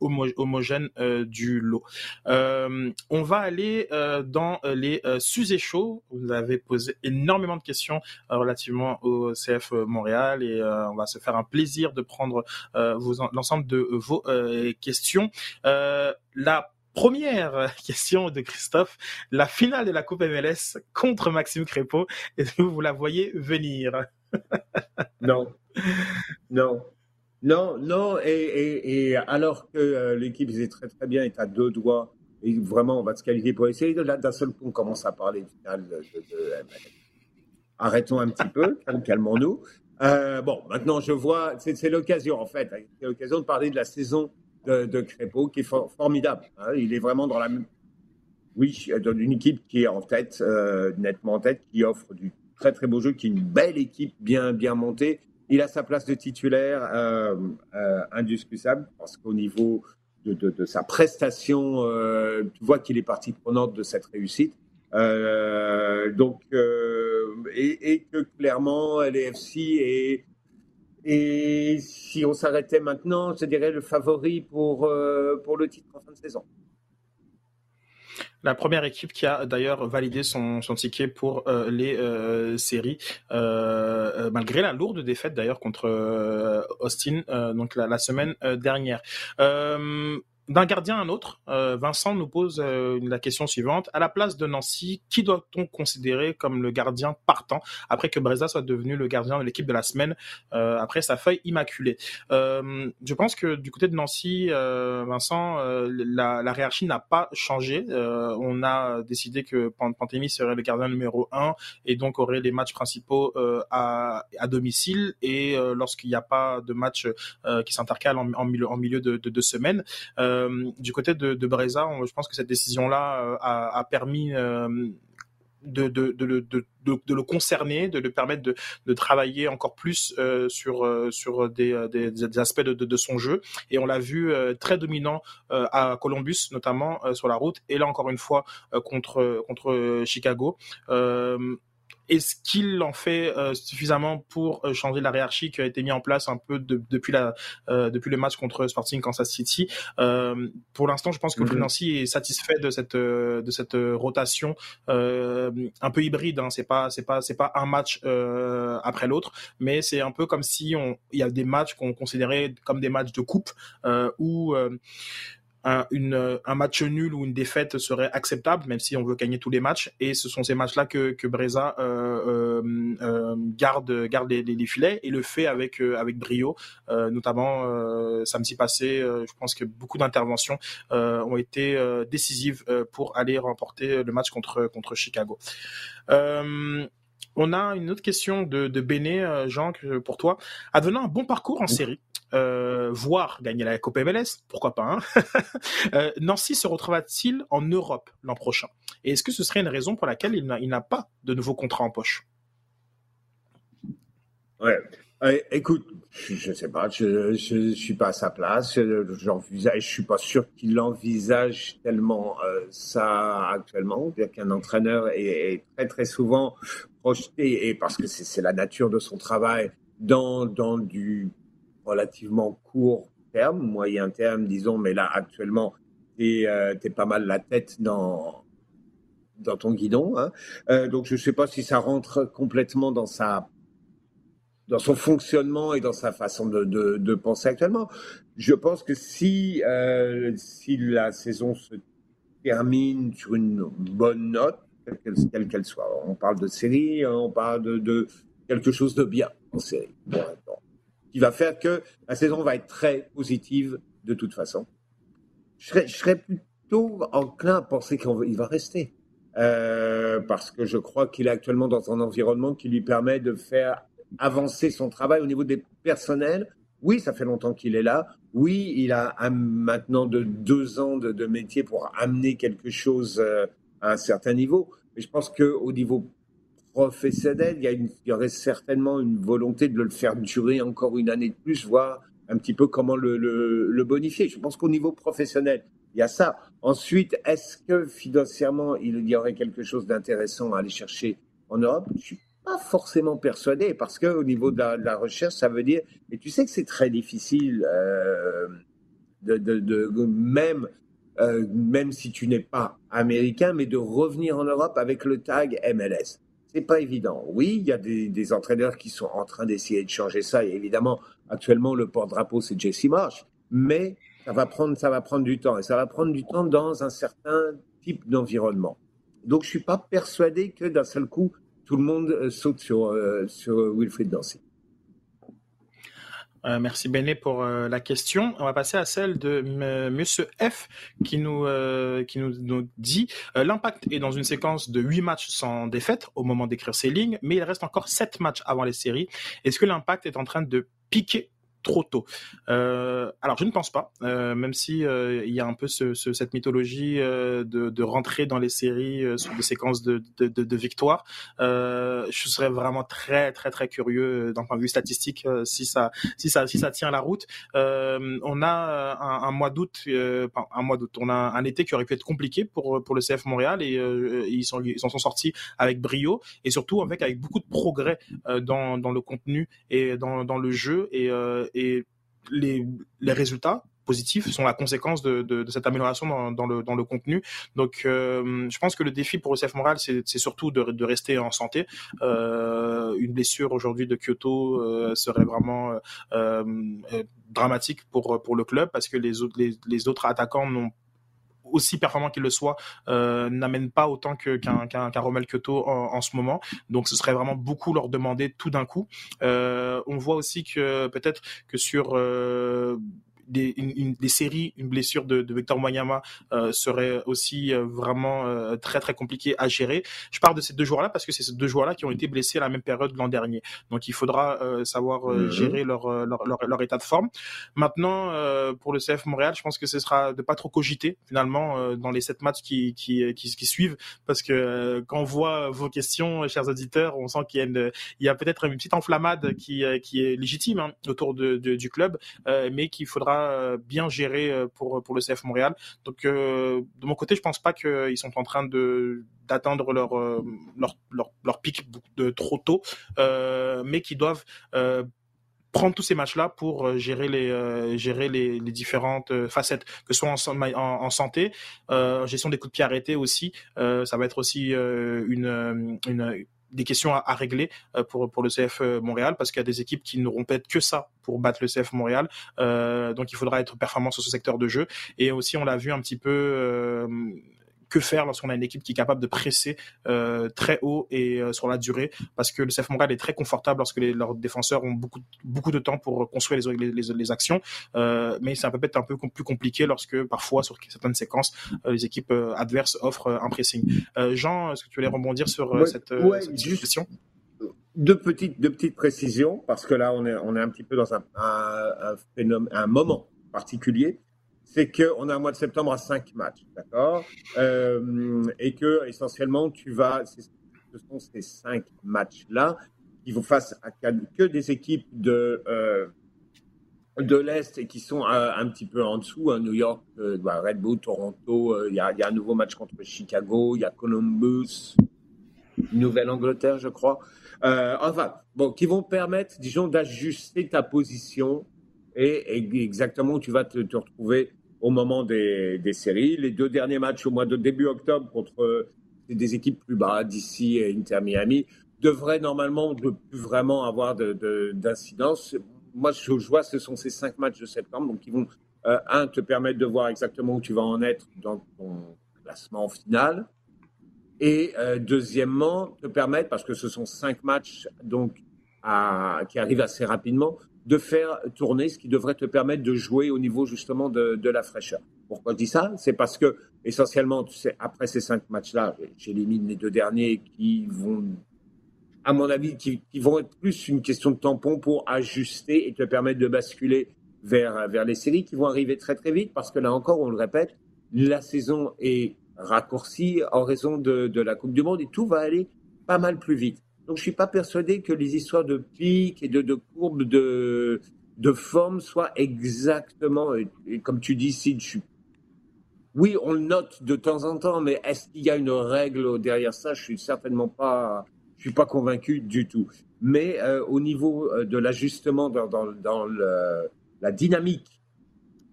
homogène du lot. on va aller dans les sujets chauds. Vous avez posé énormément de questions relativement au CF Montréal et on va se faire un plaisir de prendre l'ensemble de vos euh, questions. Euh, la première question de Christophe, la finale de la Coupe MLS contre Maxime Crépeau, est-ce que vous la voyez venir? Non, non. Non, non, et, alors que euh, l'équipe faisait très très bien, est à deux doigts, et vraiment on va se qualifier pour essayer, là d'un seul coup on commence à parler de finale de, MLS. Arrêtons un petit peu, calmons-nous. Euh, bon, maintenant je vois, c'est l'occasion en fait, c'est l'occasion de parler de la saison de, de Crépeau qui est formidable. Hein. il est vraiment dans la, oui, dans une équipe qui est en tête, euh, nettement en tête, qui offre du très très beau jeu, qui est une belle équipe bien bien montée. Il a sa place de titulaire euh, euh indiscutable parce qu'au niveau de, de, sa prestation, tu vois qu'il est partie prenante de cette réussite. Donc, et, que clairement, LFC est, et si on s'arrêtait maintenant, je dirais le favori pour, euh, pour le titre en fin de saison. La première équipe qui a d'ailleurs validé son, son, ticket pour euh, les euh, séries, malgré la lourde défaite d'ailleurs contre Austin, donc la semaine dernière d'un gardien à un autre, euh, Vincent nous pose euh, la question suivante. À la place de Nancy, qui doit-on considérer comme le gardien partant après que Breza soit devenu le gardien de l'équipe de la semaine euh, après sa feuille immaculée? Je pense que du côté de Nancy, Vincent, la, la, hiérarchie n'a pas changé. on a décidé que Panthémy serait le gardien numéro un et donc aurait les matchs principaux à, à, domicile. Et lorsqu'il n'y a pas de match qui s'intercale en, en, milieu, en milieu de, de, de semaine, euh, du côté de, Breza, je pense que cette décision-là euh, a, permis euh, de, le concerner, de le permettre de, travailler encore plus euh, sur, des, aspects de, son jeu. Et on l'a vu euh, très dominant euh, à Columbus, notamment sur la route, et là encore une fois contre Chicago. Est-ce qu'il en fait euh, suffisamment pour euh, changer la hiérarchie qui a été mise en place un peu depuis la euh, depuis le match contre Sporting Kansas City? Pour l'instant, je pense que mm Nancy est satisfait de cette de cette rotation un peu hybride. Hein. C'est pas c'est pas c'est pas un match après l'autre, mais c'est un peu comme si on il y a des matchs qu'on considérait comme des matchs de coupe où un, une, un match nul ou une défaite serait acceptable, même si on veut gagner tous les matchs. Et ce sont ces matchs-là que, que Breza euh, euh, euh garde, garde les, les, filets et le fait avec, avec brio. Notamment samedi passé, je pense que beaucoup d'interventions ont été décisives pour aller remporter le match contre, contre Chicago. On a une autre question de, de Béné, Jean, pour toi. Advenant un bon parcours en série, euh, voire gagner la Coupe MLS, pourquoi pas. Hein euh, Nancy se retrouvera-t-il en Europe l'an prochain? Et est-ce que ce serait une raison pour laquelle il n'a pas de nouveau contrat en poche? Ouais. Euh, écoute, je ne sais pas, je ne suis pas à sa place. J'envisage, je suis pas sûr qu'il envisage tellement ça actuellement. Bien qu'un entraîneur est, très très souvent projeté, et parce que c'est la nature de son travail, dans, dans du relativement court terme, moyen terme, disons, mais là, actuellement, tu es, euh, pas mal la tête dans, dans ton guidon. Hein. Euh, donc, je ne sais pas si ça rentre complètement dans sa dans son fonctionnement et dans sa façon de, de, penser actuellement. Je pense que si, euh, si la saison se termine sur une bonne note, quelle qu'elle soit, on parle de série, on parle de, de quelque chose de bien en série. Bon, qui va faire que la saison va être très positive de toute façon. Je serais, plutôt enclin à penser qu'il va rester. Euh, parce que je crois qu'il est actuellement dans un environnement qui lui permet de faire avancer son travail au niveau des personnels. Oui, ça fait longtemps qu'il est là. Oui, il a maintenant de deux ans de, de métier pour amener quelque chose euh, à un certain niveau. Mais je pense qu'au niveau professionnel, il y, aurait certainement une volonté de le faire durer encore une année de plus, voire un petit peu comment le, bonifier. Je pense qu'au niveau professionnel, il y a ça. Ensuite, est-ce que financièrement, il y aurait quelque chose d'intéressant à aller chercher en Europe? Je suis pas forcément persuadé parce que au niveau de la, recherche, ça veut dire. Et tu sais que c'est très difficile, euh, de, même euh, même si tu n'es pas américain, mais de revenir en Europe avec le tag MLS. C'est pas évident. Oui, il y a des, entraîneurs qui sont en train d'essayer de changer ça. Et évidemment, actuellement, le porte-drapeau, c'est Jesse Marsh. Mais ça va prendre, ça va prendre du temps. Et ça va prendre du temps dans un certain type d'environnement. Donc, je suis pas persuadé que d'un seul coup, tout le monde euh, saute sur, euh, sur. Euh, merci Béné pour euh, la question. On va passer à celle de M. Monsieur F qui nous euh, qui nous, dit l'impact est dans une séquence de 8 matchs sans défaite au moment d'écrire ces lignes, mais il reste encore 7 matchs avant les séries. Est-ce que l'impact est en train de piquer trop tôt. Euh, alors je ne pense pas, euh, même si euh, il y a un peu ce, ce, cette mythologie de, rentrer dans les séries sur des séquences de, de, victoires. je serais vraiment très très très curieux d'un point de vue statistique si ça si ça si ça tient la route. on a un, mois d'août, un mois d'août, on a un été qui aurait pu être compliqué pour le CF Montréal et ils s'en sont sortis avec brio et surtout avec beaucoup de progrès dans le contenu et dans dans le jeu et et les, résultats positifs sont la conséquence de, cette amélioration dans, le, contenu. Donc, euh, je pense que le défi pour CF Montréal, c'est surtout de, rester en santé. Euh, une blessure aujourd'hui de Kyoto euh, serait vraiment dramatique pour, le club parce que les autres, les, autres attaquants n'ont aussi performant qu'il le soit, euh, n'amène pas autant que qu'un qu'un en, en, ce moment. Donc ce serait vraiment beaucoup leur demander tout d'un coup. Euh, on voit aussi que peut-être que sur euh, des, une, des séries, une blessure de, de Victor Moyama euh, serait aussi euh, vraiment euh, très très compliqué à gérer. Je parle de ces deux joueurs-là parce que c'est ces deux joueurs-là qui ont été blessés à la même période l'an dernier. Donc il faudra euh, savoir euh, mhm. gérer leur, leur, leur, leur, état de forme. Maintenant, pour le CF Montréal, je pense que ce sera de pas trop cogiter finalement dans les sept matchs qui, qui, qui, qui suivent parce que quand on voit vos questions, chers auditeurs, on sent qu'il y a, une, il y a peut-être une petite enflammade qui, qui est légitime hein, autour de, de, du club, mais qu'il faudra euh, bien géré euh, pour pour le CF Montréal. Donc euh, de mon côté, je pense pas qu'ils sont en train de d'atteindre leur, leur, leur leur pic de trop tôt, mais qu'ils doivent prendre tous ces matchs-là pour gérer les gérer les, différentes facettes, que ce soit en, en, en gestion des coups de pied arrêtés aussi. Ça va être aussi une des questions à, régler euh, pour pour le CF euh, Montréal parce qu'il y a des équipes qui n'auront peut-être que ça pour battre le CF Montréal. Euh, donc il faudra être performant sur ce secteur de jeu et aussi on l'a vu un petit peu que faire lorsqu'on a une équipe qui est capable de presser euh, très haut et euh, sur la durée? Parce que le CF Montréal est très confortable lorsque les, leurs défenseurs ont beaucoup beaucoup de temps pour construire les, les, les actions. Euh, mais ça peut être un peu plus compliqué lorsque parfois sur certaines séquences les équipes adverses offrent un pressing. Jean, est-ce que tu voulais rebondir sur ouais, cette, ouais, cette question? deux petites, deux petites précisions, parce que là, on est, on est un petit peu dans un, un, un, phénomène, un moment particulier c'est qu'on a un mois de septembre à cinq matchs, d'accord? Euh, Et que essentiellement, tu vas, ce sont ces cinq matchs-là qui vont face à que des équipes de euh, de l'est et qui sont euh, un petit peu en dessous. Hein, New York, bah, Red Bull, Toronto. Il y, a, un nouveau match contre Chicago. Il y a Columbus, Nouvelle-Angleterre, je crois. enfin, bon, qui vont permettre, disons, d'ajuster ta position et, exactement où tu vas te retrouver au moment des, séries. Les deux derniers matchs au mois de début octobre contre des équipes plus bas, d'ici et Inter Miami, devraient normalement ne plus vraiment avoir d'incidence. De, Moi, je, je vois, ce sont ces cinq matchs de septembre, donc ils vont, euh, un, te permettre de voir exactement où tu vas en être dans ton classement final. Et euh, deuxièmement, te permettre, parce que ce sont cinq matchs donc qui arrivent assez rapidement, de faire tourner, ce qui devrait te permettre de jouer au niveau justement de, de la fraîcheur. Pourquoi je dis ça? C'est parce que essentiellement, tu sais, après ces cinq matchs-là, j'élimine les deux derniers qui vont, à mon avis, qui, qui, vont être plus une question de tampon pour ajuster et te permettre de basculer vers, vers les séries qui vont arriver très très vite parce que là encore, on le répète, la saison est raccourcie en raison de, de la Coupe du Monde et tout va aller pas mal plus vite. Donc, je suis pas persuadé que les histoires de pics et de, courbes de, de forme soit exactement, et comme tu dis, si oui, on le note de temps en temps, mais est-ce qu'il y a une règle derrière ça? Je suis certainement pas, je suis pas convaincu du tout. Mais euh, au niveau euh, de l'ajustement dans, la dynamique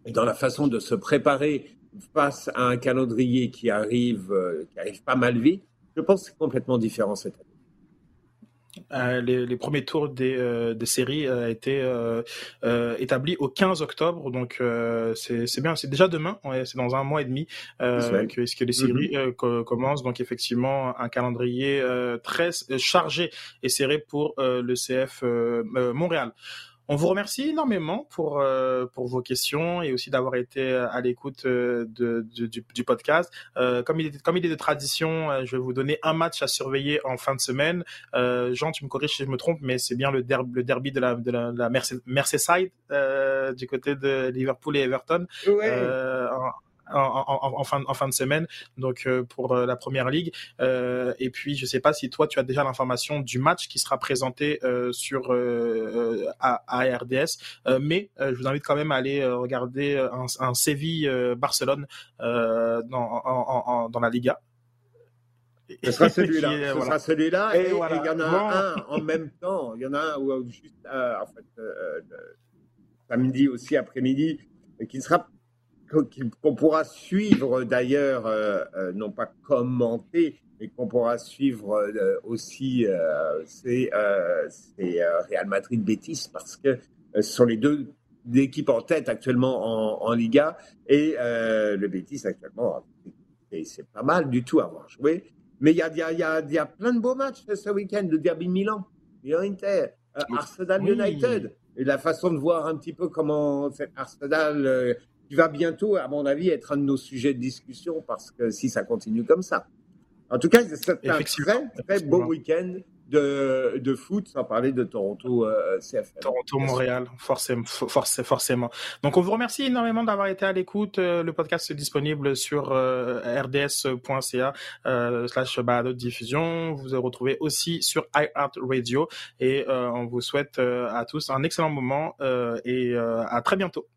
et dans la façon de se préparer face à un calendrier qui arrive, euh, qui arrive pas mal vite, je pense que c'est complètement différent cette année. Euh, les, premiers tours des, euh, des séries euh, été établis au 15 octobre, donc c'est bien, c'est déjà demain, c'est dans un mois et demi que, que les séries mm-hmm. commencent, donc effectivement un calendrier très chargé et serré pour le CF Montréal. On vous remercie énormément pour, euh, pour vos questions et aussi d'avoir été à l'écoute euh, de, du, podcast. Euh, comme, il est, comme il est de tradition, je vais vous donner un match à surveiller en fin de semaine. Jean, tu me corriges si je me trompe, mais c'est bien le, derby, le derby de la, de la, Merseyside du côté de Liverpool et Everton. Ouais en, fin, en fin de semaine, donc euh, pour euh, la première ligue. Euh, et puis, je sais pas si toi, tu as déjà l'information du match qui sera présenté sur à, RDS, mais je vous invite quand même à aller regarder un, un Séville-Barcelone dans, dans la Liga. Ce sera celui-là. Ce sera celui-là. Et, il y en a un en même temps. Il y en a un où, juste, en fait, samedi aussi après-midi, qui sera qu'on pourra suivre d'ailleurs, euh, euh, non pas commenter, mais qu'on pourra suivre euh, aussi, c'est Real Madrid-Bétis, parce que ce sont les deux équipes en tête actuellement en, Liga, et le Bétis actuellement, c'est pas mal du tout à avoir joué. Mais il y a, y, a, y a, plein de beaux matchs ce week-end, le Derby Milan, Milan-Inter, Arsenal United, et la façon de voir un petit peu comment cet Arsenal qui va bientôt, à mon avis, être un de nos sujets de discussion parce que si ça continue comme ça. En tout cas, c'est un très, très beau week-end de, de, foot, sans parler de Toronto euh, CFL. Toronto-Montréal, forcément, forcément. Donc, on vous remercie énormément d'avoir été à l'écoute. Euh, le podcast est disponible sur euh, rds.ca slash balado diffusion. Vous vous retrouvez aussi sur iHeartRadio et on vous souhaite à tous un excellent moment et à très bientôt.